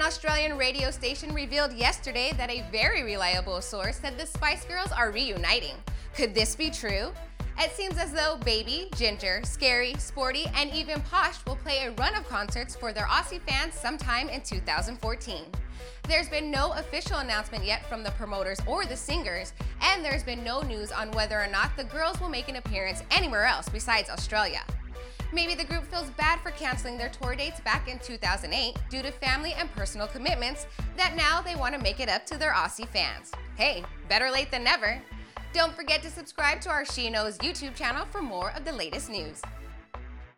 An Australian radio station revealed yesterday that a very reliable source said the Spice Girls are reuniting. Could this be true? It seems as though Baby, Ginger, Scary, Sporty, and even Posh will play a run of concerts for their Aussie fans sometime in 2014. There's been no official announcement yet from the promoters or the singers, and there's been no news on whether or not the girls will make an appearance anywhere else besides Australia. Maybe the group feels bad for canceling their tour dates back in 2008 due to family and personal commitments that now they want to make it up to their Aussie fans. Hey, better late than never. Don't forget to subscribe to our She Knows YouTube channel for more of the latest news.